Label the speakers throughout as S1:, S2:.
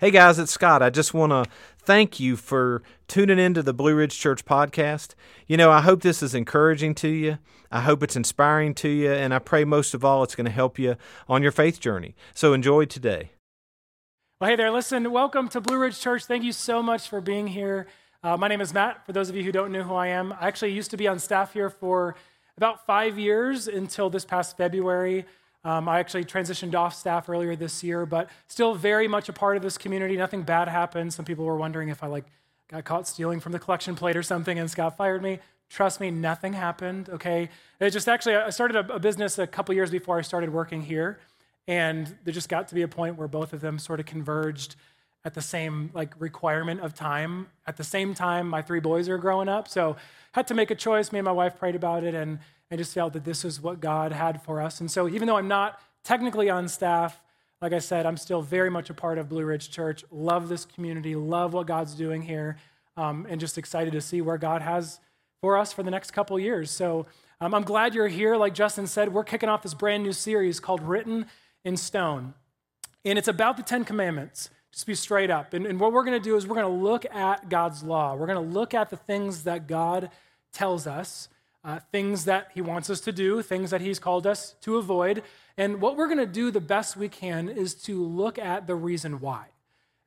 S1: Hey guys, it's Scott. I just want to thank you for tuning into the Blue Ridge Church podcast. You know, I hope this is encouraging to you. I hope it's inspiring to you, and I pray most of all it's going to help you on your faith journey. So enjoy today.
S2: Well, hey there, listen, welcome to Blue Ridge Church. Thank you so much for being here. Uh, my name is Matt. For those of you who don't know who I am, I actually used to be on staff here for about five years until this past February. Um, I actually transitioned off staff earlier this year, but still very much a part of this community. Nothing bad happened. Some people were wondering if I like got caught stealing from the collection plate or something and Scott fired me. Trust me, nothing happened. Okay, it just actually I started a, a business a couple years before I started working here, and there just got to be a point where both of them sort of converged at the same like requirement of time. At the same time, my three boys are growing up, so had to make a choice. Me and my wife prayed about it and I just felt that this is what God had for us. And so, even though I'm not technically on staff, like I said, I'm still very much a part of Blue Ridge Church. Love this community, love what God's doing here, um, and just excited to see where God has for us for the next couple years. So, um, I'm glad you're here. Like Justin said, we're kicking off this brand new series called Written in Stone. And it's about the Ten Commandments. Just be straight up. And, and what we're going to do is we're going to look at God's law. We're going to look at the things that God tells us uh, things that He wants us to do, things that He's called us to avoid. And what we're going to do the best we can is to look at the reason why.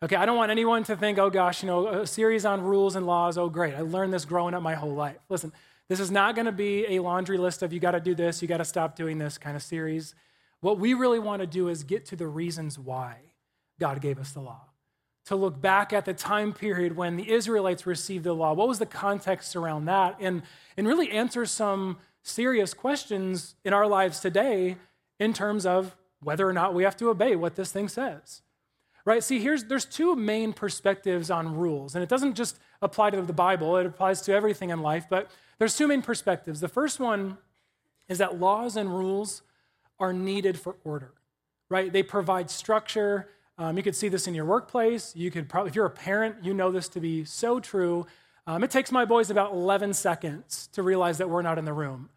S2: Okay, I don't want anyone to think, oh gosh, you know, a series on rules and laws, oh great, I learned this growing up my whole life. Listen, this is not going to be a laundry list of you got to do this, you got to stop doing this kind of series. What we really want to do is get to the reasons why God gave us the law. To look back at the time period when the Israelites received the law. What was the context around that? And and really answer some serious questions in our lives today in terms of whether or not we have to obey what this thing says. Right? See, here's there's two main perspectives on rules, and it doesn't just apply to the Bible, it applies to everything in life, but there's two main perspectives. The first one is that laws and rules are needed for order. Right? They provide structure. Um, you could see this in your workplace. You could probably, if you're a parent, you know this to be so true um, it takes my boys about 11 seconds to realize that we're not in the room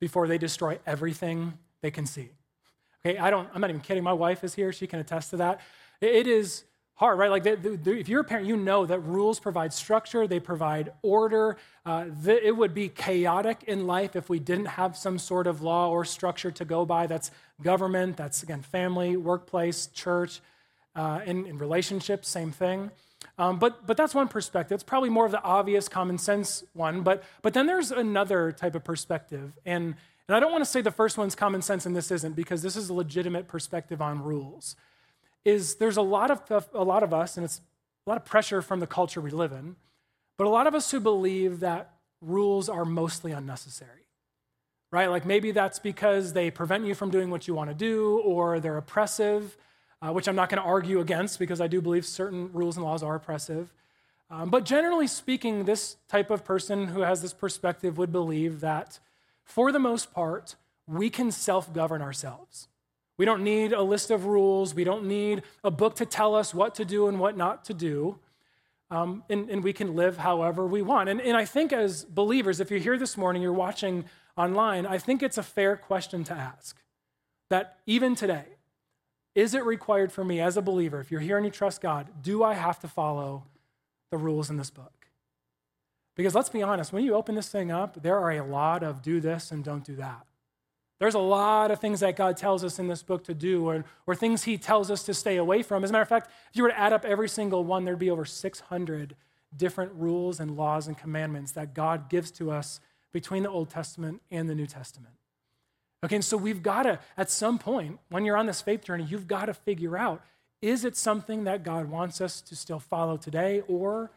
S2: before they destroy everything they can see. Okay, I don't, I'm not even kidding. My wife is here. She can attest to that. it is hard, right? Like, the, the, if you're a parent, you know that rules provide structure, they provide order. Uh, it would be chaotic in life if we didn't have some sort of law or structure to go by. That's government, that's, again, family, workplace, church, uh, in, in relationships, same thing. Um, but, but that's one perspective. It's probably more of the obvious common sense one. But, but then there's another type of perspective. And, and I don't want to say the first one's common sense and this isn't, because this is a legitimate perspective on rules. Is there's a lot of, a lot of us, and it's a lot of pressure from the culture we live in, but a lot of us who believe that rules are mostly unnecessary. Right? Like maybe that's because they prevent you from doing what you want to do, or they're oppressive uh, which I'm not going to argue against because I do believe certain rules and laws are oppressive. Um, but generally speaking, this type of person who has this perspective would believe that, for the most part, we can self govern ourselves. We don't need a list of rules. We don't need a book to tell us what to do and what not to do. Um, and, and, we can live however we want. And, and I think, as believers, if you're here this morning, you're watching online, I think it's a fair question to ask. That even today, is it required for me as a believer, if you're here and you trust God, do I have to follow the rules in this book? Because let's be honest, when you open this thing up, there are a lot of do this and don't do that. There's a lot of things that God tells us in this book to do, or, or things He tells us to stay away from. As a matter of fact, if you were to add up every single one, there'd be over 600 different rules and laws and commandments that God gives to us between the Old Testament and the New Testament. Okay, and so we've got to, at some point, when you're on this faith journey, you've got to figure out is it something that God wants us to still follow today, or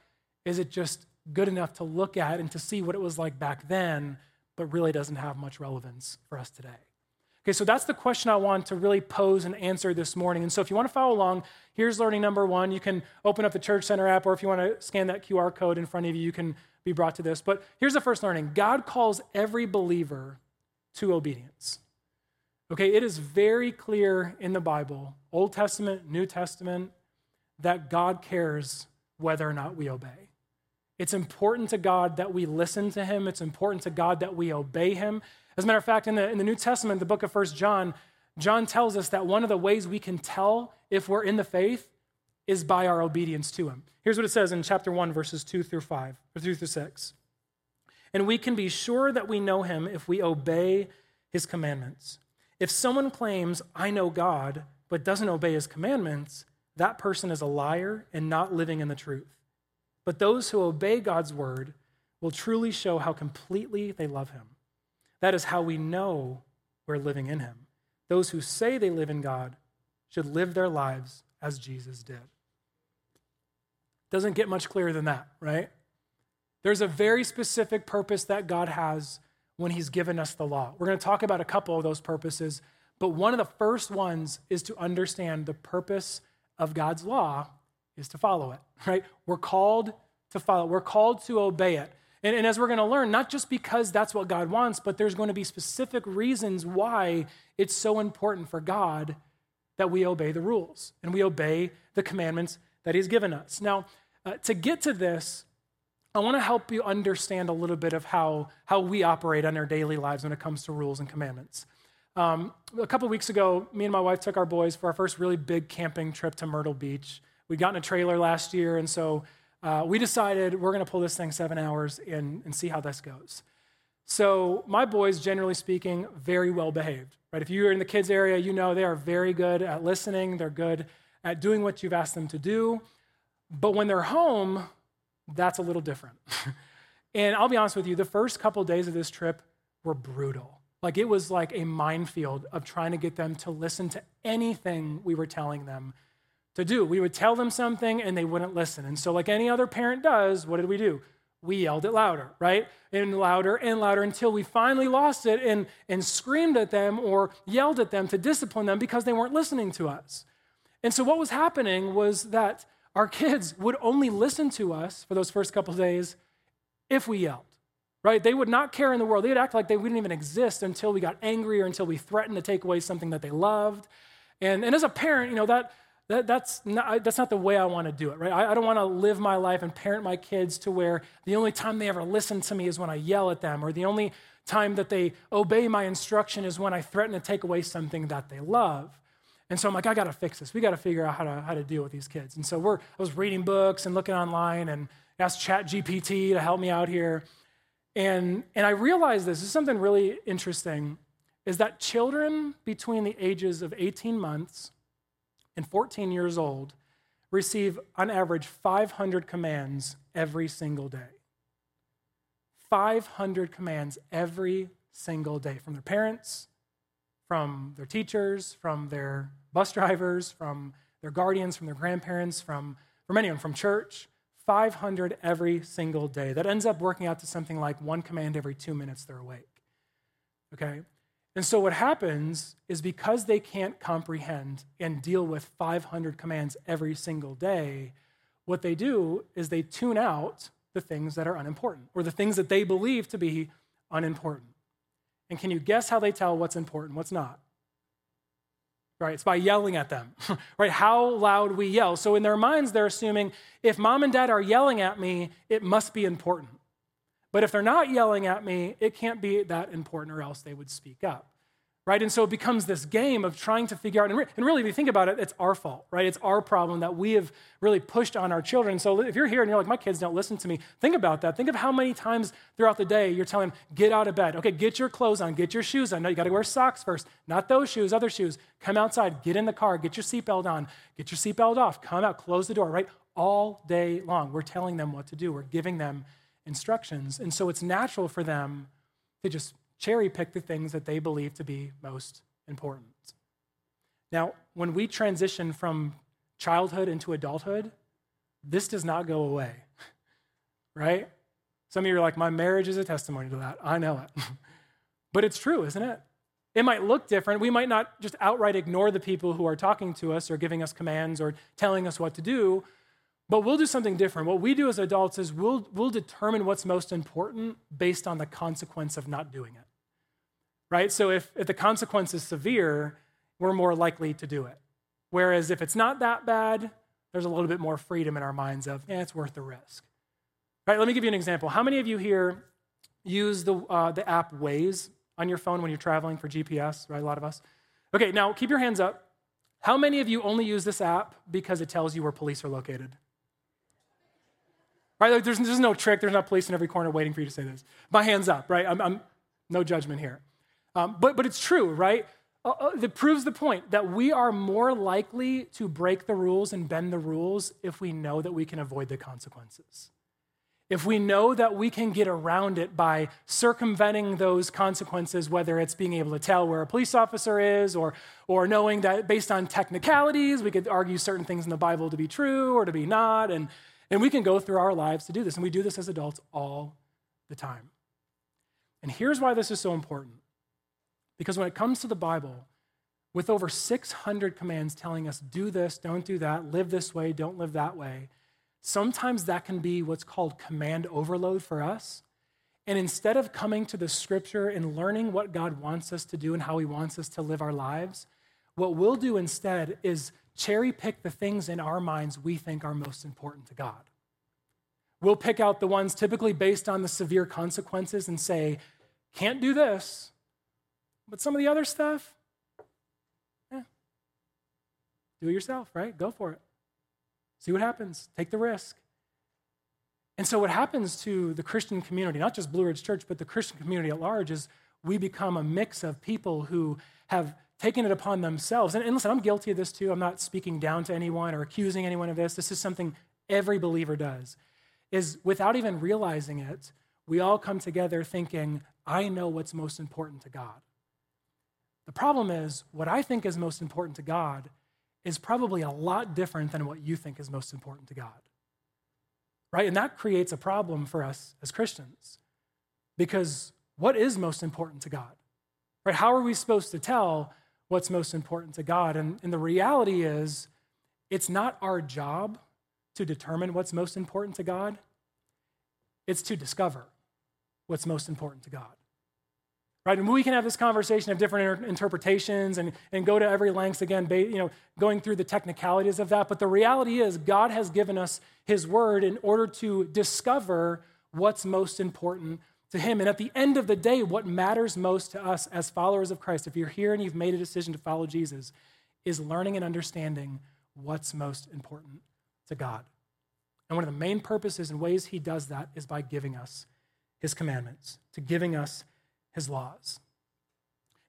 S2: is it just good enough to look at and to see what it was like back then, but really doesn't have much relevance for us today? Okay, so that's the question I want to really pose and answer this morning. And so if you want to follow along, here's learning number one. You can open up the Church Center app, or if you want to scan that QR code in front of you, you can be brought to this. But here's the first learning God calls every believer to obedience. Okay, it is very clear in the Bible, Old Testament, New Testament, that God cares whether or not we obey. It's important to God that we listen to him. It's important to God that we obey him. As a matter of fact, in the, in the New Testament, the book of First John, John tells us that one of the ways we can tell if we're in the faith is by our obedience to him. Here's what it says in chapter 1, verses 2 through 5, or 2 through 6. And we can be sure that we know him if we obey his commandments. If someone claims, I know God, but doesn't obey his commandments, that person is a liar and not living in the truth. But those who obey God's word will truly show how completely they love him. That is how we know we're living in him. Those who say they live in God should live their lives as Jesus did. Doesn't get much clearer than that, right? There's a very specific purpose that God has when He's given us the law. We're going to talk about a couple of those purposes, but one of the first ones is to understand the purpose of God's law is to follow it, right? We're called to follow, we're called to obey it. And, and as we're going to learn, not just because that's what God wants, but there's going to be specific reasons why it's so important for God that we obey the rules and we obey the commandments that He's given us. Now, uh, to get to this, I want to help you understand a little bit of how, how we operate on our daily lives when it comes to rules and commandments. Um, a couple weeks ago, me and my wife took our boys for our first really big camping trip to Myrtle Beach. We'd gotten a trailer last year, and so uh, we decided we're going to pull this thing seven hours and, and see how this goes. So my boys, generally speaking, very well behaved. Right? If you're in the kids area, you know they are very good at listening. They're good at doing what you've asked them to do. But when they're home, that's a little different. and I'll be honest with you, the first couple of days of this trip were brutal. Like it was like a minefield of trying to get them to listen to anything we were telling them to do. We would tell them something and they wouldn't listen. And so, like any other parent does, what did we do? We yelled it louder, right? And louder and louder until we finally lost it and, and screamed at them or yelled at them to discipline them because they weren't listening to us. And so, what was happening was that our kids would only listen to us for those first couple days if we yelled, right? They would not care in the world. They would act like they wouldn't even exist until we got angry or until we threatened to take away something that they loved. And, and as a parent, you know, that, that, that's, not, that's not the way I want to do it, right? I, I don't want to live my life and parent my kids to where the only time they ever listen to me is when I yell at them, or the only time that they obey my instruction is when I threaten to take away something that they love. And so I'm like, I got to fix this. We got to figure out how to, how to deal with these kids. And so we're, I was reading books and looking online and asked ChatGPT to help me out here. And, and I realized this, this is something really interesting, is that children between the ages of 18 months and 14 years old receive, on average, 500 commands every single day. 500 commands every single day from their parents, from their teachers, from their bus drivers, from their guardians, from their grandparents, from, from anyone, from church. 500 every single day. That ends up working out to something like one command every two minutes they're awake. Okay? And so what happens is because they can't comprehend and deal with 500 commands every single day, what they do is they tune out the things that are unimportant or the things that they believe to be unimportant. And can you guess how they tell what's important, what's not? right? It's by yelling at them, right? How loud we yell. So in their minds, they're assuming if mom and dad are yelling at me, it must be important. But if they're not yelling at me, it can't be that important, or else they would speak up right? And so it becomes this game of trying to figure out, and, re- and, really, if you think about it, it's our fault, right? It's our problem that we have really pushed on our children. So if you're here and you're like, my kids don't listen to me, think about that. Think of how many times throughout the day you're telling them, get out of bed. Okay, get your clothes on, get your shoes on. No, you got to wear socks first, not those shoes, other shoes. Come outside, get in the car, get your seatbelt on, get your seatbelt off, come out, close the door, right? All day long, we're telling them what to do, we're giving them instructions. And so it's natural for them to just cherry pick the things that they believe to be most important. Now, when we transition from childhood into adulthood, this does not go away, right? Some of you are like, my marriage is a testimony to that. I know it. but it's true, isn't it? It might look different. We might not just outright ignore the people who are talking to us or giving us commands or telling us what to do, but we'll do something different. What we do as adults is we'll, we'll determine what's most important based on the consequence of not doing it right? So if, if the consequence is severe, we're more likely to do it. Whereas if it's not that bad, there's a little bit more freedom in our minds of, yeah, it's worth the risk. Right, let me give you an example. How many of you here use the, uh, the app Waze on your phone when you're traveling for GPS, right? A lot of us. Okay, now keep your hands up. How many of you only use this app because it tells you where police are located? Right? Like there's, there's no trick. There's not police in every corner waiting for you to say this. My hands up, right? I'm, I'm no judgment here. Um, but, but it's true, right? Uh, uh, that proves the point that we are more likely to break the rules and bend the rules if we know that we can avoid the consequences. If we know that we can get around it by circumventing those consequences, whether it's being able to tell where a police officer is or, or knowing that based on technicalities, we could argue certain things in the Bible to be true or to be not, and, and we can go through our lives to do this. And we do this as adults all the time. And here's why this is so important. Because when it comes to the Bible, with over 600 commands telling us do this, don't do that, live this way, don't live that way, sometimes that can be what's called command overload for us. And instead of coming to the scripture and learning what God wants us to do and how he wants us to live our lives, what we'll do instead is cherry pick the things in our minds we think are most important to God. We'll pick out the ones typically based on the severe consequences and say, can't do this, but some of the other stuff, yeah. do it yourself, right? Go for it. See what happens. Take the risk. And so, what happens to the Christian community, not just Blue Ridge Church, but the Christian community at large, is we become a mix of people who have taken it upon themselves. And, and listen, I'm guilty of this too. I'm not speaking down to anyone or accusing anyone of this. This is something every believer does. Is without even realizing it, we all come together thinking, I know what's most important to God. The problem is, what I think is most important to God is probably a lot different than what you think is most important to God. Right? And that creates a problem for us as Christians. Because what is most important to God? Right? How are we supposed to tell what's most important to God? And, and the reality is, it's not our job to determine what's most important to God, it's to discover what's most important to God right? And we can have this conversation of different inter- interpretations and, and go to every length again, you know, going through the technicalities of that. But the reality is, God has given us His Word in order to discover what's most important to Him. And at the end of the day, what matters most to us as followers of Christ, if you're here and you've made a decision to follow Jesus, is learning and understanding what's most important to God. And one of the main purposes and ways He does that is by giving us His commandments, to giving us his laws.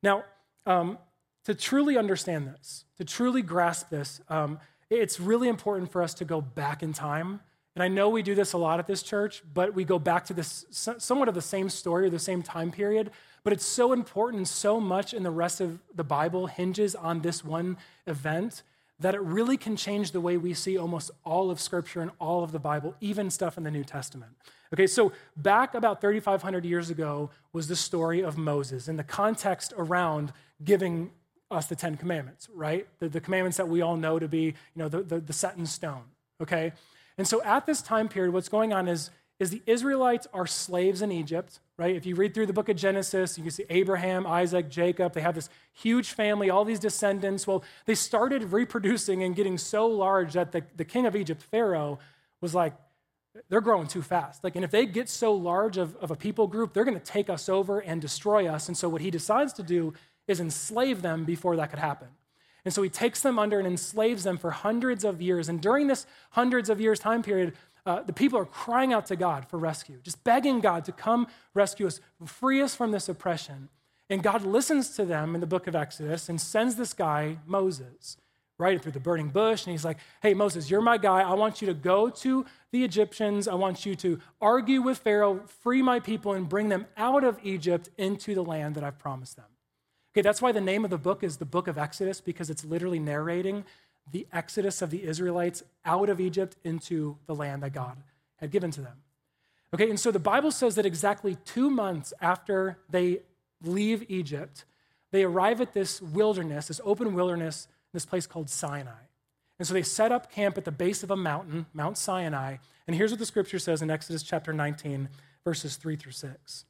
S2: Now, um, to truly understand this, to truly grasp this, um, it's really important for us to go back in time. And I know we do this a lot at this church, but we go back to this somewhat of the same story or the same time period. But it's so important so much in the rest of the Bible hinges on this one event that it really can change the way we see almost all of Scripture and all of the Bible, even stuff in the New Testament. Okay, so back about 3,500 years ago was the story of Moses and the context around giving us the Ten Commandments, right? The, the commandments that we all know to be, you know, the, the, the set in stone, okay? And so at this time period, what's going on is, is the Israelites are slaves in Egypt, right? If you read through the book of Genesis, you can see Abraham, Isaac, Jacob. They have this huge family, all these descendants. Well, they started reproducing and getting so large that the, the king of Egypt, Pharaoh, was like, they're growing too fast. Like, and if they get so large of, of a people group, they're going to take us over and destroy us. And so, what he decides to do is enslave them before that could happen. And so, he takes them under and enslaves them for hundreds of years. And during this hundreds of years time period, uh, the people are crying out to God for rescue, just begging God to come rescue us, free us from this oppression. And God listens to them in the book of Exodus and sends this guy, Moses right through the burning bush. And he's like, Hey, Moses, you're my guy. I want you to go to the Egyptians. I want you to argue with Pharaoh, free my people, and bring them out of Egypt into the land that I've promised them. Okay, that's why the name of the book is the book of Exodus, because it's literally narrating the exodus of the Israelites out of Egypt into the land that God had given to them. Okay, and so the Bible says that exactly two months after they leave Egypt, they arrive at this wilderness, this open wilderness this place called Sinai. And so they set up camp at the base of a mountain, Mount Sinai. And here's what the scripture says in Exodus chapter 19, verses 3 through 6.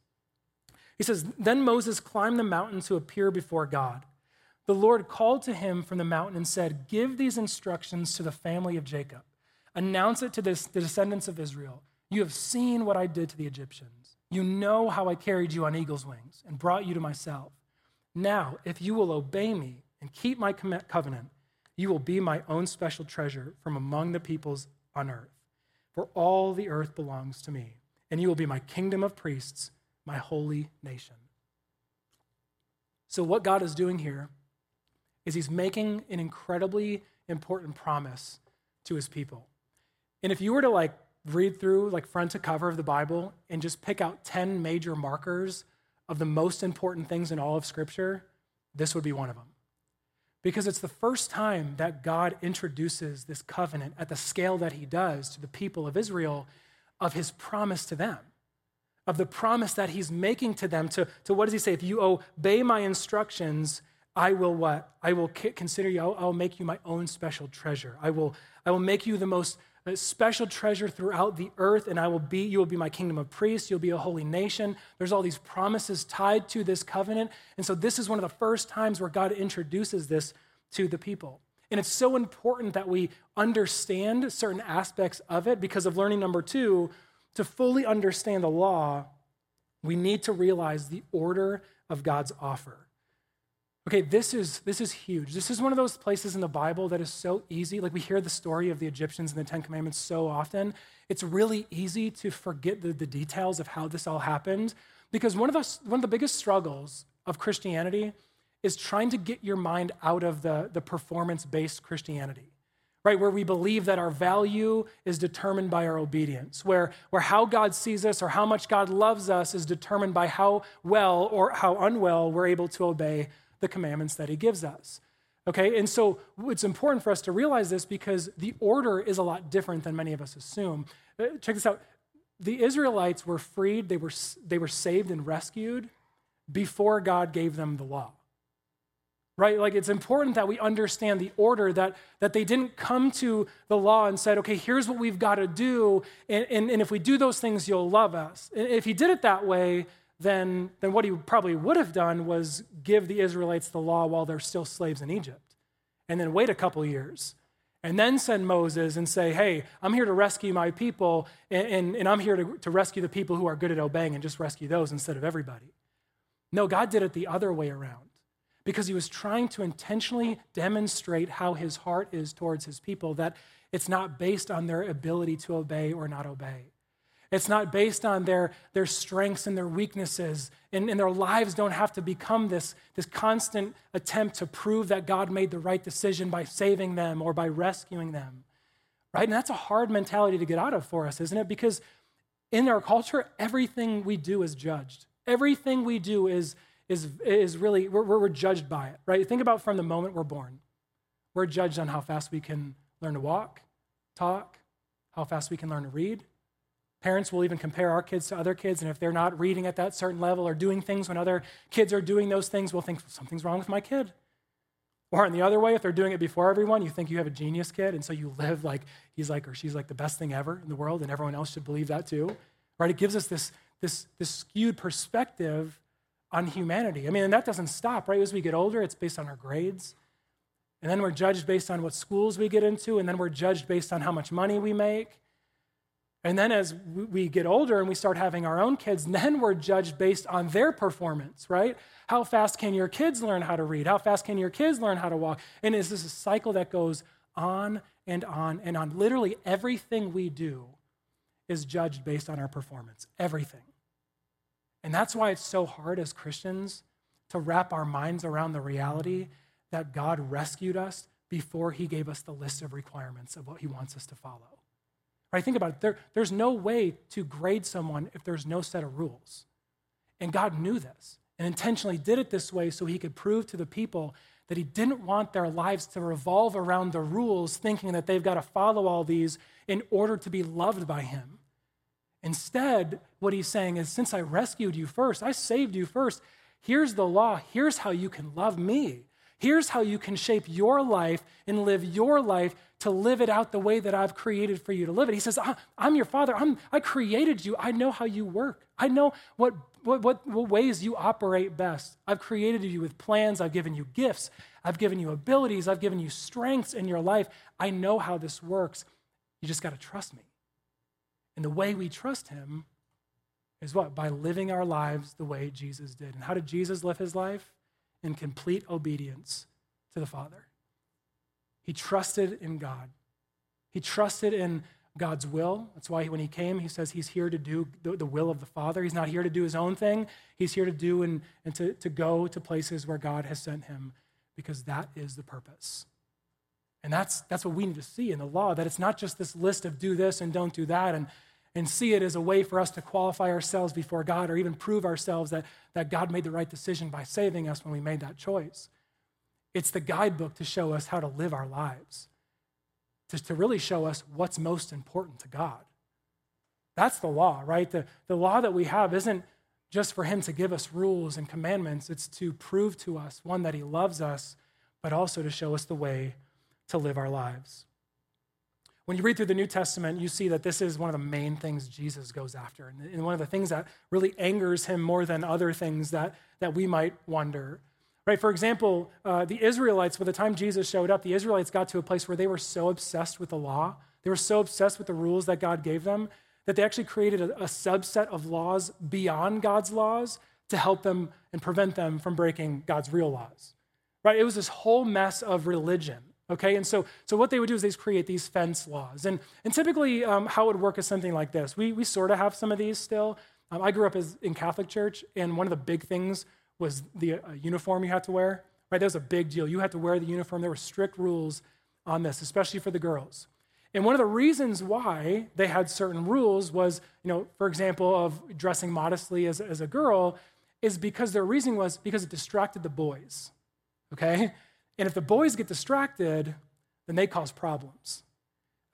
S2: He says, Then Moses climbed the mountain to appear before God. The Lord called to him from the mountain and said, Give these instructions to the family of Jacob. Announce it to the descendants of Israel. You have seen what I did to the Egyptians. You know how I carried you on eagle's wings and brought you to myself. Now, if you will obey me, and keep my covenant, You will be my own special treasure from among the peoples on earth. For all the earth belongs to me, and you will be my kingdom of priests, my holy nation. So, what God is doing here is He's making an incredibly important promise to His people. And if you were to like read through like front to cover of the Bible and just pick out 10 major markers of the most important things in all of Scripture, this would be one of them because it's the first time that God introduces this covenant at the scale that he does to the people of Israel of his promise to them, of the promise that he's making to them. To, to what does he say? If you obey my instructions, I will what? I will consider you, I'll, I'll make you my own special treasure. I will, I will make you the most a special treasure throughout the earth, and I will be, you will be my kingdom of priests, you'll be a holy nation. There's all these promises tied to this covenant. And so this is one of the first times where God introduces this to the people. And it's so important that we understand certain aspects of it because of learning number two, to fully understand the law, we need to realize the order of God's offer. Okay, this is this is huge. This is one of those places in the Bible that is so easy. Like we hear the story of the Egyptians and the Ten Commandments so often. It's really easy to forget the, the details of how this all happened. Because one of the one of the biggest struggles of Christianity is trying to get your mind out of the, the performance-based Christianity. Right, where we believe that our value is determined by our obedience, where, where how God sees us or how much God loves us is determined by how well or how unwell we're able to obey the commandments that he gives us. Okay, and so it's important for us to realize this because the order is a lot different than many of us assume. Uh, check this out. The Israelites were freed, they were, they were saved and rescued before God gave them the law. Right? Like it's important that we understand the order that, that they didn't come to the law and said, okay, here's what we've got to do. And, and, and if we do those things, you'll love us. If he did it that way, then, then what he probably would have done was give the Israelites the law while they're still slaves in Egypt, and then wait a couple years, and then send Moses and say, Hey, I'm here to rescue my people, and, and, and I'm here to, to rescue the people who are good at obeying and just rescue those instead of everybody. No, God did it the other way around because he was trying to intentionally demonstrate how his heart is towards his people, that it's not based on their ability to obey or not obey. It's not based on their, their strengths and their weaknesses. And, and their lives don't have to become this, this constant attempt to prove that God made the right decision by saving them or by rescuing them. Right? And that's a hard mentality to get out of for us, isn't it? Because in our culture, everything we do is judged. Everything we do is, is, is really, we're, we're judged by it, right? Think about from the moment we're born. We're judged on how fast we can learn to walk, talk, how fast we can learn to read, Parents will even compare our kids to other kids, and if they're not reading at that certain level or doing things when other kids are doing those things, we'll think something's wrong with my kid. Or in the other way, if they're doing it before everyone, you think you have a genius kid, and so you live like he's like or she's like the best thing ever in the world, and everyone else should believe that too. Right? It gives us this, this, this skewed perspective on humanity. I mean, and that doesn't stop, right? As we get older, it's based on our grades. And then we're judged based on what schools we get into, and then we're judged based on how much money we make. And then as we get older and we start having our own kids, then we're judged based on their performance, right? How fast can your kids learn how to read? How fast can your kids learn how to walk? And is this a cycle that goes on and on and on? Literally everything we do is judged based on our performance. Everything. And that's why it's so hard as Christians to wrap our minds around the reality that God rescued us before he gave us the list of requirements of what he wants us to follow. Right? Think about it. There, there's no way to grade someone if there's no set of rules. And God knew this and intentionally did it this way so he could prove to the people that he didn't want their lives to revolve around the rules, thinking that they've got to follow all these in order to be loved by him. Instead, what he's saying is since I rescued you first, I saved you first, here's the law, here's how you can love me. Here's how you can shape your life and live your life to live it out the way that I've created for you to live it. He says, I'm your father. I'm, I created you. I know how you work. I know what, what, what, what ways you operate best. I've created you with plans. I've given you gifts. I've given you abilities. I've given you strengths in your life. I know how this works. You just got to trust me. And the way we trust him is what? By living our lives the way Jesus did. And how did Jesus live his life? In complete obedience to the Father. He trusted in God. He trusted in God's will. That's why when he came, he says he's here to do the, will of the Father. He's not here to do his own thing. He's here to do and, and to, to go to places where God has sent him because that is the purpose. And that's, that's what we need to see in the law, that it's not just this list of do this and don't do that, and, and see it as a way for us to qualify ourselves before God or even prove ourselves that, that God made the right decision by saving us when we made that choice. It's the guidebook to show us how to live our lives, to, to really show us what's most important to God. That's the law, right? The, the law that we have isn't just for Him to give us rules and commandments, it's to prove to us, one, that He loves us, but also to show us the way to live our lives. When you read through the New Testament, you see that this is one of the main things Jesus goes after, and one of the things that really angers him more than other things that, that we might wonder. Right? For example, uh, the Israelites, by the time Jesus showed up, the Israelites got to a place where they were so obsessed with the law, they were so obsessed with the rules that God gave them, that they actually created a, a subset of laws beyond God's laws to help them and prevent them from breaking God's real laws. Right? It was this whole mess of religion Okay, and so, so what they would do is they create these fence laws. And, and typically, um, how it would work is something like this. We, we sort of have some of these still. Um, I grew up as, in Catholic church, and one of the big things was the uh, uniform you had to wear. Right, that was a big deal. You had to wear the uniform. There were strict rules on this, especially for the girls. And one of the reasons why they had certain rules was, you know, for example, of dressing modestly as, as a girl, is because their reasoning was because it distracted the boys. Okay? And if the boys get distracted, then they cause problems.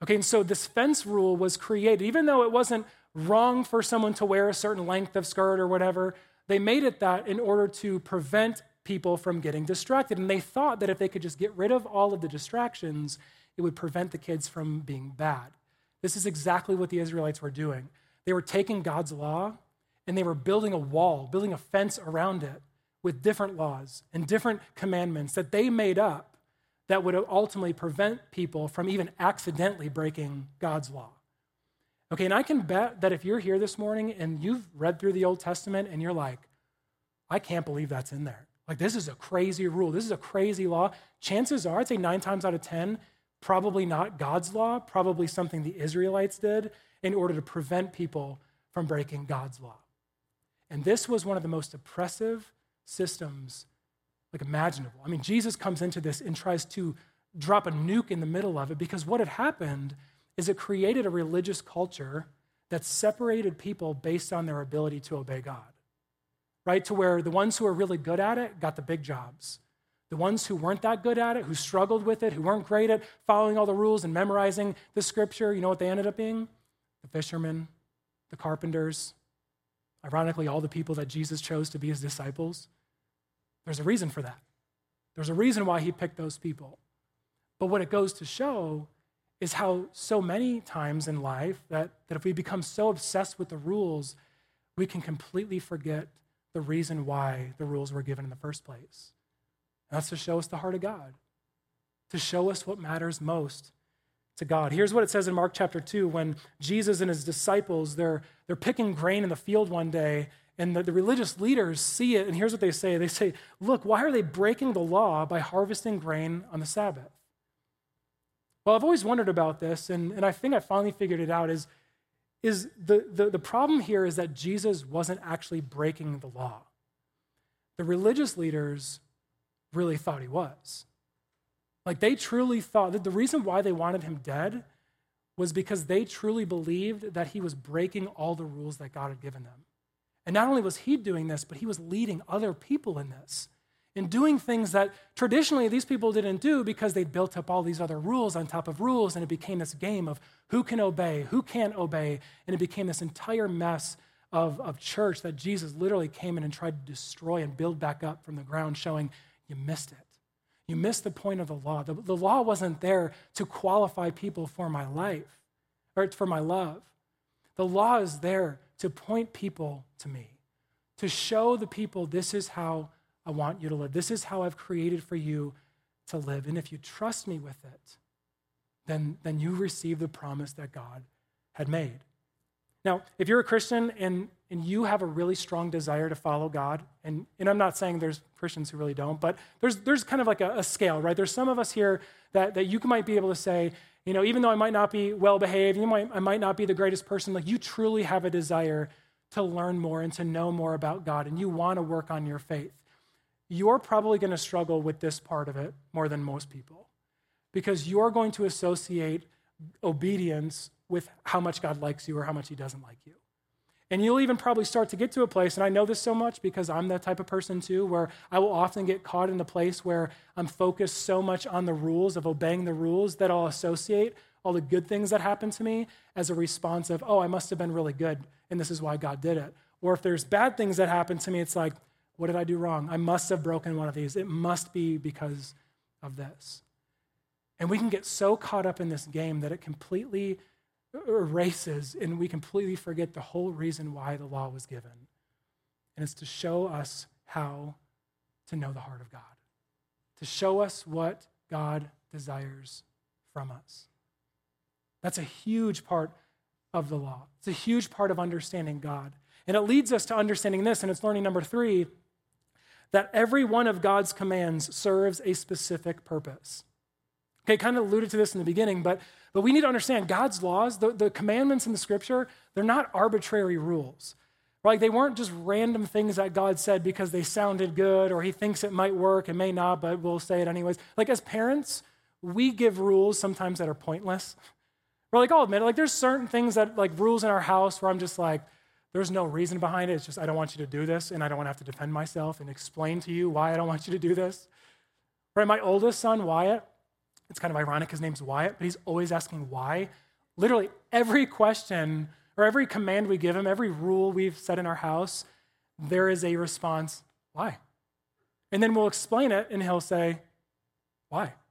S2: Okay, and so this fence rule was created, even though it wasn't wrong for someone to wear a certain length of skirt or whatever, they made it that in order to prevent people from getting distracted. And they thought that if they could just get rid of all of the distractions, it would prevent the kids from being bad. This is exactly what the Israelites were doing. They were taking God's law and they were building a wall, building a fence around it with different laws and different commandments that they made up that would ultimately prevent people from even accidentally breaking God's law. Okay, and I can bet that if you're here this morning and you've read through the Old Testament and you're like, I can't believe that's in there. Like, this is a crazy rule. This is a crazy law. Chances are, I'd say nine times out of 10, probably not God's law, probably something the Israelites did in order to prevent people from breaking God's law. And this was one of the most oppressive systems like imaginable. I mean, Jesus comes into this and tries to drop a nuke in the middle of it because what had happened is it created a religious culture that separated people based on their ability to obey God. Right? To where the ones who were really good at it got the big jobs. The ones who weren't that good at it, who struggled with it, who weren't great at following all the rules and memorizing the scripture, you know what they ended up being? The fishermen, the carpenters, ironically, all the people that Jesus chose to be his disciples. There's a reason for that. There's a reason why he picked those people. But what it goes to show is how so many times in life that, that if we become so obsessed with the rules, we can completely forget the reason why the rules were given in the first place. And that's to show us the heart of God, to show us what matters most to God. Here's what it says in Mark chapter 2 when Jesus and his disciples, they're, they're picking grain in the field one day, and the, the, religious leaders see it, and here's what they say they say, Look, why are they breaking the law by harvesting grain on the Sabbath? Well, I've always wondered about this, and, and I think I finally figured it out is, is the, the, the problem here is that Jesus wasn't actually breaking the law. The religious leaders really thought he was. Like they truly thought that the reason why they wanted him dead was because they truly believed that he was breaking all the rules that God had given them. And not only was he doing this, but he was leading other people in this, in doing things that traditionally these people didn't do because they'd built up all these other rules on top of rules, and it became this game of who can obey, who can't obey, and it became this entire mess of, of church that Jesus literally came in and tried to destroy and build back up from the ground, showing you missed it. You missed the point of the law. The, the law wasn't there to qualify people for my life or for my love. The law is there to point people to me, to show the people this is how I want you to live. This is how I've created for you to live. And if you trust me with it, then, then you receive the promise that God had made. Now, if you're a Christian and, and you have a really strong desire to follow God, and, and I'm not saying there's Christians who really don't, but there's, there's kind of like a, a scale, right? There's some of us here that, that you might be able to say, you know, even though I might not be well behaved, you might, I might not be the greatest person, like you truly have a desire to learn more and to know more about God, and you want to work on your faith. You're probably going to struggle with this part of it more than most people because you're going to associate obedience with how much God likes you or how much He doesn't like you. And you'll even probably start to get to a place, and I know this so much because I'm that type of person too, where I will often get caught in a place where I'm focused so much on the rules, of obeying the rules, that I'll associate all the good things that happen to me as a response of, oh, I must have been really good, and this is why God did it. Or if there's bad things that happen to me, it's like, what did I do wrong? I must have broken one of these. It must be because of this. And we can get so caught up in this game that it completely erases and we completely forget the whole reason why the law was given. And it's to show us how to know the heart of God, to show us what God desires from us. That's a huge part of the law. It's a huge part of understanding God. And it leads us to understanding this, and it's learning number three that every one of God's commands serves a specific purpose. Okay, kind of alluded to this in the beginning, but, but we need to understand God's laws, the, the commandments in the scripture, they're not arbitrary rules. Like they weren't just random things that God said because they sounded good or he thinks it might work and may not, but we'll say it anyways. Like as parents, we give rules sometimes that are pointless. We're like, I'll admit it. Like there's certain things that like rules in our house where I'm just like, there's no reason behind it. It's just I don't want you to do this, and I don't want to have to defend myself and explain to you why I don't want you to do this. Right? My oldest son, Wyatt, it's kind of ironic, his name's Wyatt, but he's always asking why. Literally every question or every command we give him, every rule we've set in our house, there is a response, why? And then we'll explain it, and he'll say, why?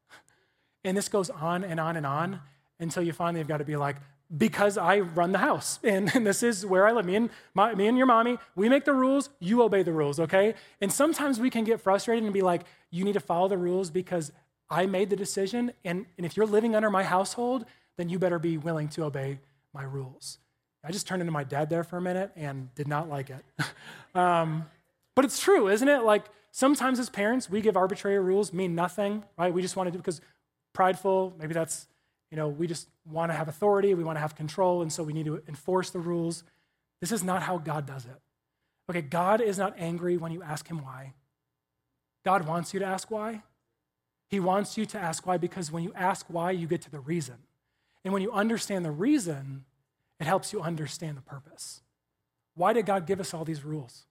S2: And this goes on and on and on until you finally have got to be like, because I run the house and, and, this is where I live. Me and, my, me and your mommy, we make the rules, you obey the rules, okay? And sometimes we can get frustrated and be like, you need to follow the rules because I made the decision, and, and if you're living under my household, then you better be willing to obey my rules. I just turned into my dad there for a minute and did not like it. um, but it's true, isn't it? Like sometimes as parents, we give arbitrary rules, mean nothing, right? We just want to do because prideful, maybe that's, you know, we just want to have authority, we want to have control, and so we need to enforce the rules. This is not how God does it. Okay, God is not angry when you ask him why. God wants you to ask why. He wants you to ask why because when you ask why, you get to the reason. And when you understand the reason, it helps you understand the purpose. Why did God give us all these rules?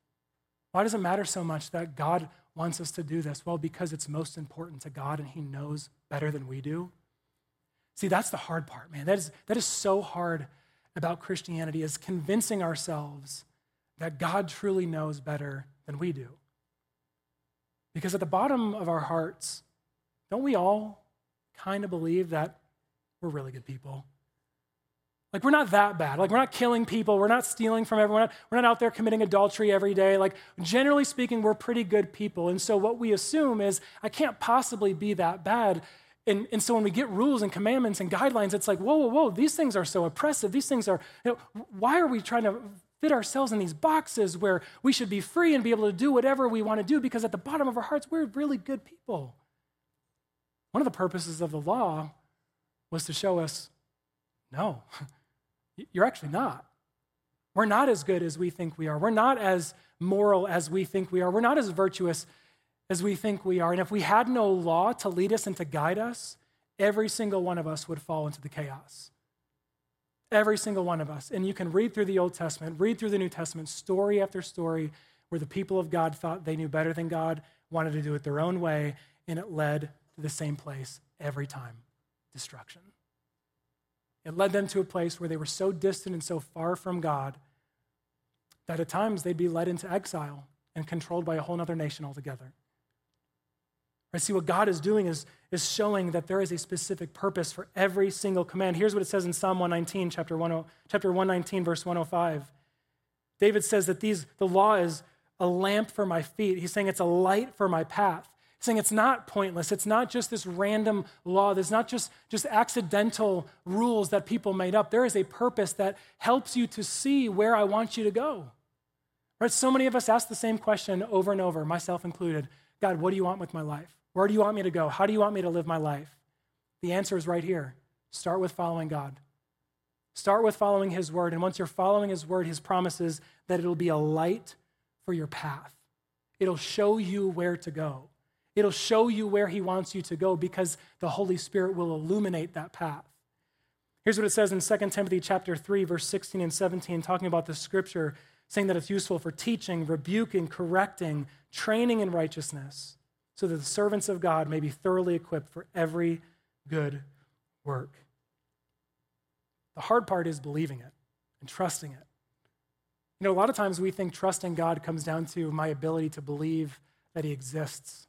S2: Why does it matter so much that God wants us to do this? Well, because it's most important to God and He knows better than we do. See, that's the hard part, man. That is, that is so hard about Christianity is convincing ourselves that God truly knows better than we do. Because at the bottom of our hearts, don't we all kind of believe that we're really good people? Like, we're not that bad. Like, we're not killing people. We're not stealing from everyone. We're not out there committing adultery every day. Like, generally speaking, we're pretty good people. And so, what we assume is, I can't possibly be that bad. And, and so, when we get rules and commandments and guidelines, it's like, whoa, whoa, whoa, these things are so oppressive. These things are, you know, why are we trying to fit ourselves in these boxes where we should be free and be able to do whatever we want to do? Because at the bottom of our hearts, we're really good people. One of the purposes of the law was to show us no, you're actually not. We're not as good as we think we are. We're not as moral as we think we are. We're not as virtuous as we think we are. And if we had no law to lead us and to guide us, every single one of us would fall into the chaos. Every single one of us. And you can read through the Old Testament, read through the New Testament, story after story, where the people of God thought they knew better than God, wanted to do it their own way, and it led to the same place every time destruction. It led them to a place where they were so distant and so far from God that at times they'd be led into exile and controlled by a whole other nation altogether. I see what God is doing is, is showing that there is a specific purpose for every single command. Here's what it says in Psalm 119, chapter, 10, chapter 119, verse 105. David says that these, the law is a lamp for my feet. He's saying it's a light for my path saying it's not pointless. It's not just this random law. There's not just, just accidental rules that people made up. There is a purpose that helps you to see where I want you to go. Right? So many of us ask the same question over and over, myself included God, what do you want with my life? Where do you want me to go? How do you want me to live my life? The answer is right here. Start with following God. Start with following His word. And once you're following His word, His promises that it'll be a light for your path. It'll show you where to go. It'll show you where He wants you to go because the Holy Spirit will illuminate that path. Here's what it says in 2 Timothy chapter 3, verse 16 and 17, talking about the scripture, saying that it's useful for teaching, rebuking, correcting, training in righteousness, so that the servants of God may be thoroughly equipped for every good work. The hard part is believing it and trusting it. You know, a lot of times we think trusting God comes down to my ability to believe that He exists,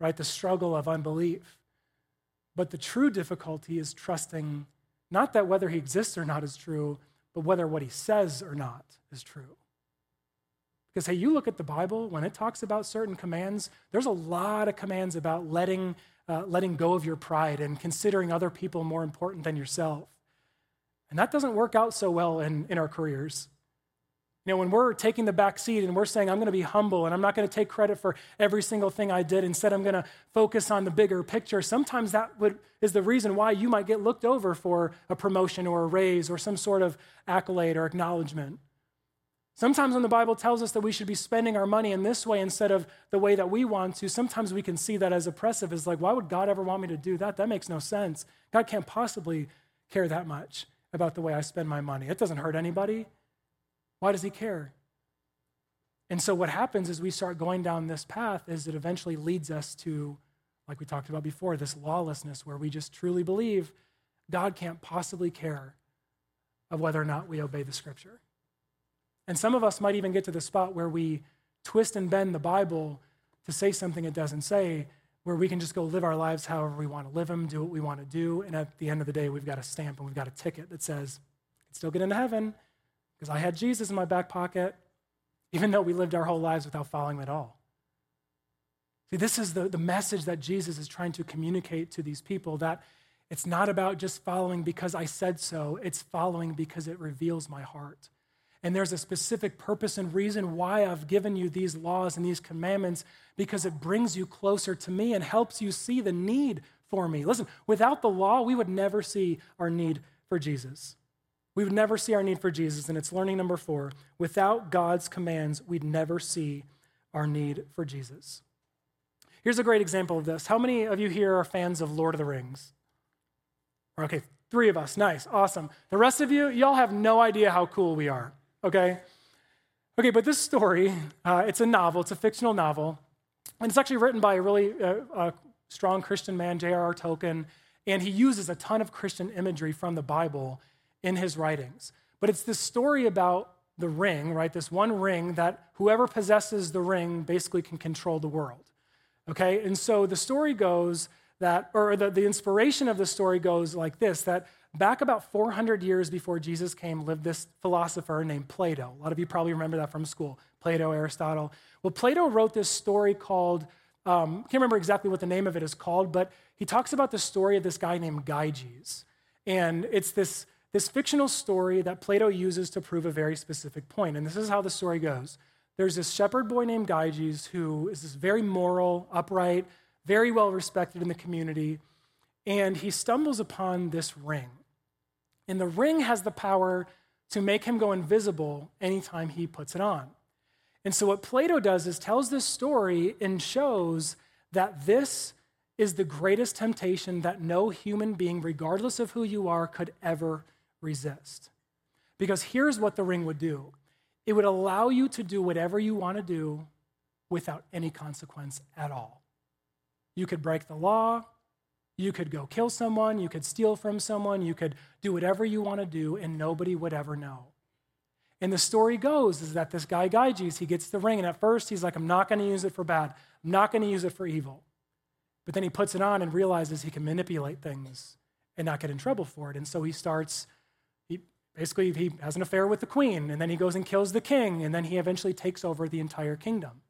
S2: right? The struggle of unbelief. But the true difficulty is trusting not that whether He exists or not is true, but whether what He says or not is true. Because, hey, you look at the Bible, when it talks about certain commands, there's a lot of commands about letting, uh, letting go of your pride and considering other people more important than yourself. And that doesn't work out so well in, in our careers. You know, when we're taking the back seat and we're saying, I'm going to be humble and I'm not going to take credit for every single thing I did, instead, I'm going to focus on the bigger picture, sometimes that would, is the reason why you might get looked over for a promotion or a raise or some sort of accolade or acknowledgement. Sometimes when the Bible tells us that we should be spending our money in this way instead of the way that we want to, sometimes we can see that as oppressive. As like, why would God ever want me to do that? That makes no sense. God can't possibly care that much about the way I spend my money. It doesn't hurt anybody. Why does he care? And so what happens is we start going down this path is it eventually leads us to, like we talked about before, this lawlessness where we just truly believe God can't possibly care of whether or not we obey the scripture. And some of us might even get to the spot where we twist and bend the Bible to say something it doesn't say, where we can just go live our lives however we want to live them, do what we want to do. And at the end of the day, we've got a stamp and we've got a ticket that says, can still get into heaven because I had Jesus in my back pocket, even though we lived our whole lives without following him at all. See, this is the, the message that Jesus is trying to communicate to these people that it's not about just following because I said so, it's following because it reveals my heart. And there's a specific purpose and reason why I've given you these laws and these commandments because it brings you closer to me and helps you see the need for me. Listen, without the law, we would never see our need for Jesus. We would never see our need for Jesus. And it's learning number four without God's commands, we'd never see our need for Jesus. Here's a great example of this. How many of you here are fans of Lord of the Rings? Okay, three of us. Nice, awesome. The rest of you, y'all have no idea how cool we are okay? Okay, but this story, uh, it's a novel, it's a fictional novel, and it's actually written by a really uh, strong Christian man, J.R.R. Tolkien, and he uses a ton of Christian imagery from the Bible in his writings. But it's this story about the ring, right? This one ring that whoever possesses the ring basically can control the world. Okay, and so the story goes that, or the, the inspiration of the story goes like this that Back about 400 years before Jesus came, lived this philosopher named Plato. A lot of you probably remember that from school Plato, Aristotle. Well, Plato wrote this story called, um, I can't remember exactly what the name of it is called, but he talks about the story of this guy named Gyges. And it's this, this fictional story that Plato uses to prove a very specific point. And this is how the story goes there's this shepherd boy named Gyges who is this very moral, upright, very well respected in the community. And he stumbles upon this ring. And the ring has the power to make him go invisible anytime he puts it on. And so, what Plato does is tells this story and shows that this is the greatest temptation that no human being, regardless of who you are, could ever resist. Because here's what the ring would do it would allow you to do whatever you want to do without any consequence at all. You could break the law, you could go kill someone, you could steal from someone, you could do whatever you want to do, and nobody would ever know. And the story goes is that this guy Gyges, he gets the ring, and at first he's like, I'm not going to use it for bad. I'm not going to use it for evil. But then he puts it on and realizes he can manipulate things and not get in trouble for it. And so he starts, basically he has an affair with the queen, and then he goes and kills the king, and then he eventually takes over the entire kingdom.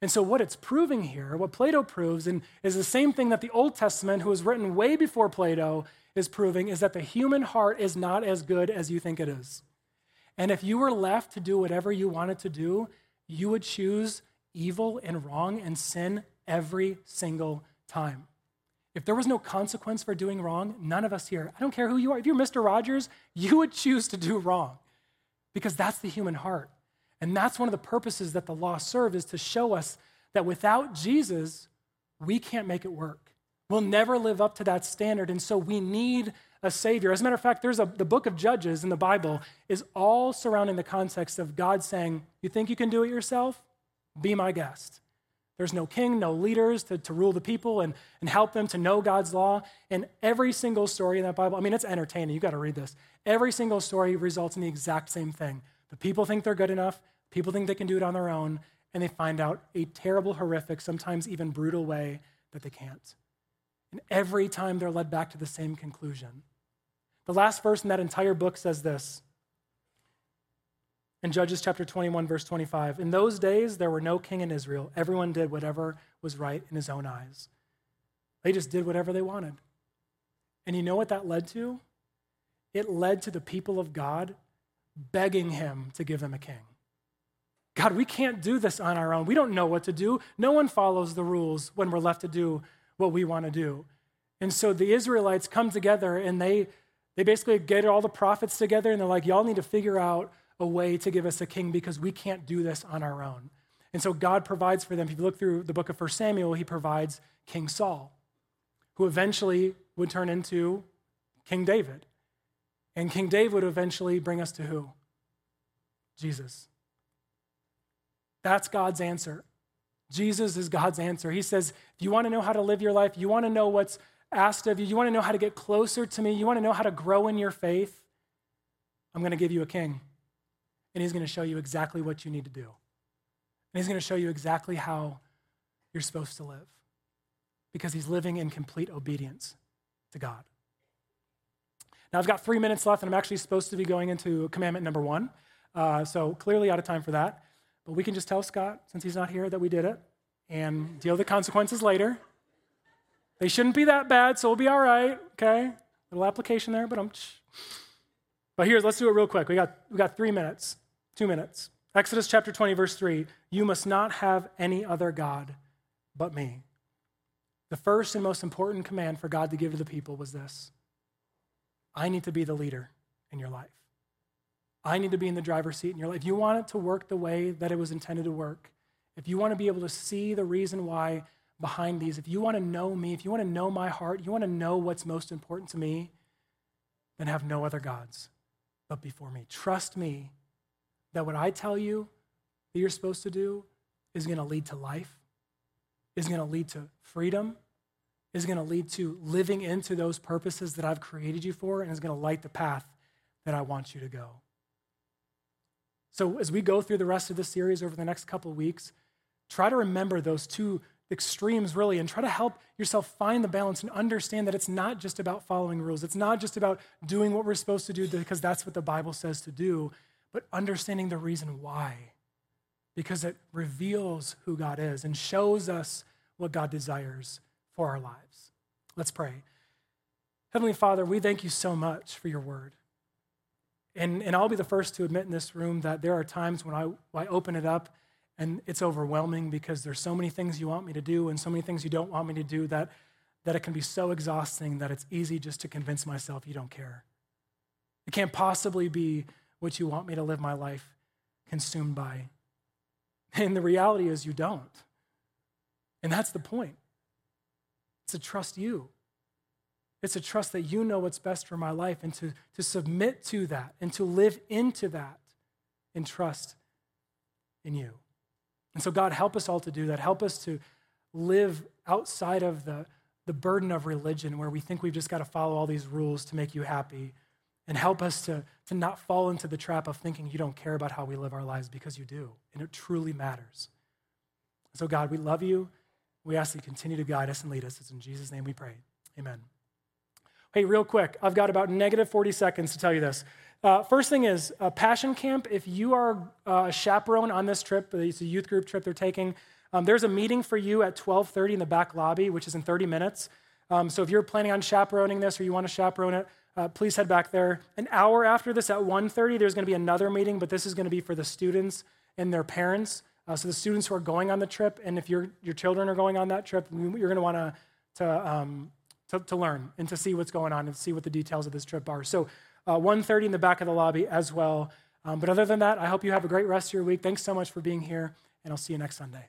S2: And so, what it's proving here, what Plato proves, and is the same thing that the Old Testament, who was written way before Plato, is proving, is that the human heart is not as good as you think it is. And if you were left to do whatever you wanted to do, you would choose evil and wrong and sin every single time. If there was no consequence for doing wrong, none of us here, I don't care who you are, if you're Mr. Rogers, you would choose to do wrong because that's the human heart. And that's one of the purposes that the law served is to show us that without Jesus, we can't make it work. We'll never live up to that standard. And so we need a savior. As a matter of fact, there's a, the book of Judges in the Bible is all surrounding the context of God saying, You think you can do it yourself? Be my guest. There's no king, no leaders to, to rule the people and, and help them to know God's law. And every single story in that Bible, I mean, it's entertaining. You've got to read this. Every single story results in the exact same thing. The people think they're good enough, people think they can do it on their own, and they find out a terrible, horrific, sometimes even brutal way that they can't. And every time they're led back to the same conclusion. The last verse in that entire book says this in Judges chapter 21, verse 25. In those days, there were no king in Israel. Everyone did whatever was right in his own eyes. They just did whatever they wanted. And you know what that led to? It led to the people of God begging him to give them a king. God, we can't do this on our own. We don't know what to do. No one follows the rules when we're left to do what we want to do. And so the Israelites come together and they, they basically get all the prophets together and they're like, y'all need to figure out a way to give us a king because we can't do this on our own. And so God provides for them. If you look through the book of 1 Samuel, he provides King Saul, who eventually would turn into King David. And King David would eventually bring us to who? Jesus. That's God's answer. Jesus is God's answer. He says, if you want to know how to live your life, you want to know what's asked of you, you want to know how to get closer to me, you want to know how to grow in your faith, I'm going to give you a king and he's going to show you exactly what you need to do. And he's going to show you exactly how you're supposed to live because he's living in complete obedience to God. Now, I've got three minutes left, and I'm actually supposed to be going into commandment number one. Uh, so clearly out of time for that. But we can just tell Scott, since he's not here, that we did it and deal with the consequences later. They shouldn't be that bad, so we'll be all right, okay? Little application there, but I'm. But here, let's do it real quick. We got, we got three minutes. Two minutes. Exodus chapter 20, verse 3 You must not have any other God but me. The first and most important command for God to give to the people was this I need to be the leader in your life. I need to be in the driver's seat in your life. If you want it to work the way that it was intended to work, if you want to be able to see the reason why behind these, if you want to know me, if you want to know my heart, you want to know what's most important to me, then have no other gods but before me. Trust me that what I tell you that you're supposed to do is going to lead to life, is going to lead to freedom, is going to lead to living into those purposes that I've created you for, and is going to light the path that I want you to go. So, as we go through the rest of the series over the next couple weeks, try to remember those two extremes, really, and try to help yourself find the balance and understand that it's not just about following rules. It's not just about doing what we're supposed to do because that's what the Bible says to do, but understanding the reason why, because it reveals who God is and shows us what God desires for our lives. Let's pray. Heavenly Father, we thank you so much for your word. And, and I'll be the first to admit in this room that there are times when I, I open it up and it's overwhelming because there's so many things you want me to do and so many things you don't want me to do that, that it can be so exhausting that it's easy just to convince myself you don't care. It can't possibly be what you want me to live my life consumed by. And the reality is, you don't. And that's the point. It's to trust you. It's to trust that you know what's best for my life and to, to submit to that and to live into that and trust in you. And so, God, help us all to do that. Help us to live outside of the, the burden of religion where we think we've just got to follow all these rules to make you happy and help us to, to not fall into the trap of thinking you don't care about how we live our lives because you do, and it truly matters. So, God, we love you. We ask that you continue to guide us and lead us. It's in Jesus' name we pray. Amen. Hey, real quick, I've got about negative 40 seconds to tell you this. Uh, first thing is uh, Passion Camp. If you are uh, a chaperone on this trip, it's a youth group trip they're taking, Um, there's a meeting for you at 12:30 in the back lobby, which is in 30 minutes. Um, so if you're planning on chaperoning this or you want to chaperone it, uh, please head back there. An hour after this at 1:30, there's going to be another meeting, but this is going to be for the students and their parents. Uh, so the students who are going on the trip, and if your your children are going on that trip, you're going to want to um, to to learn and to see what's going on and see what the details of this trip are. So uh, 1:30 in the back of the lobby as well. Um, but other than that, I hope you have a great rest of your week. Thanks so much for being here, and I'll see you next Sunday.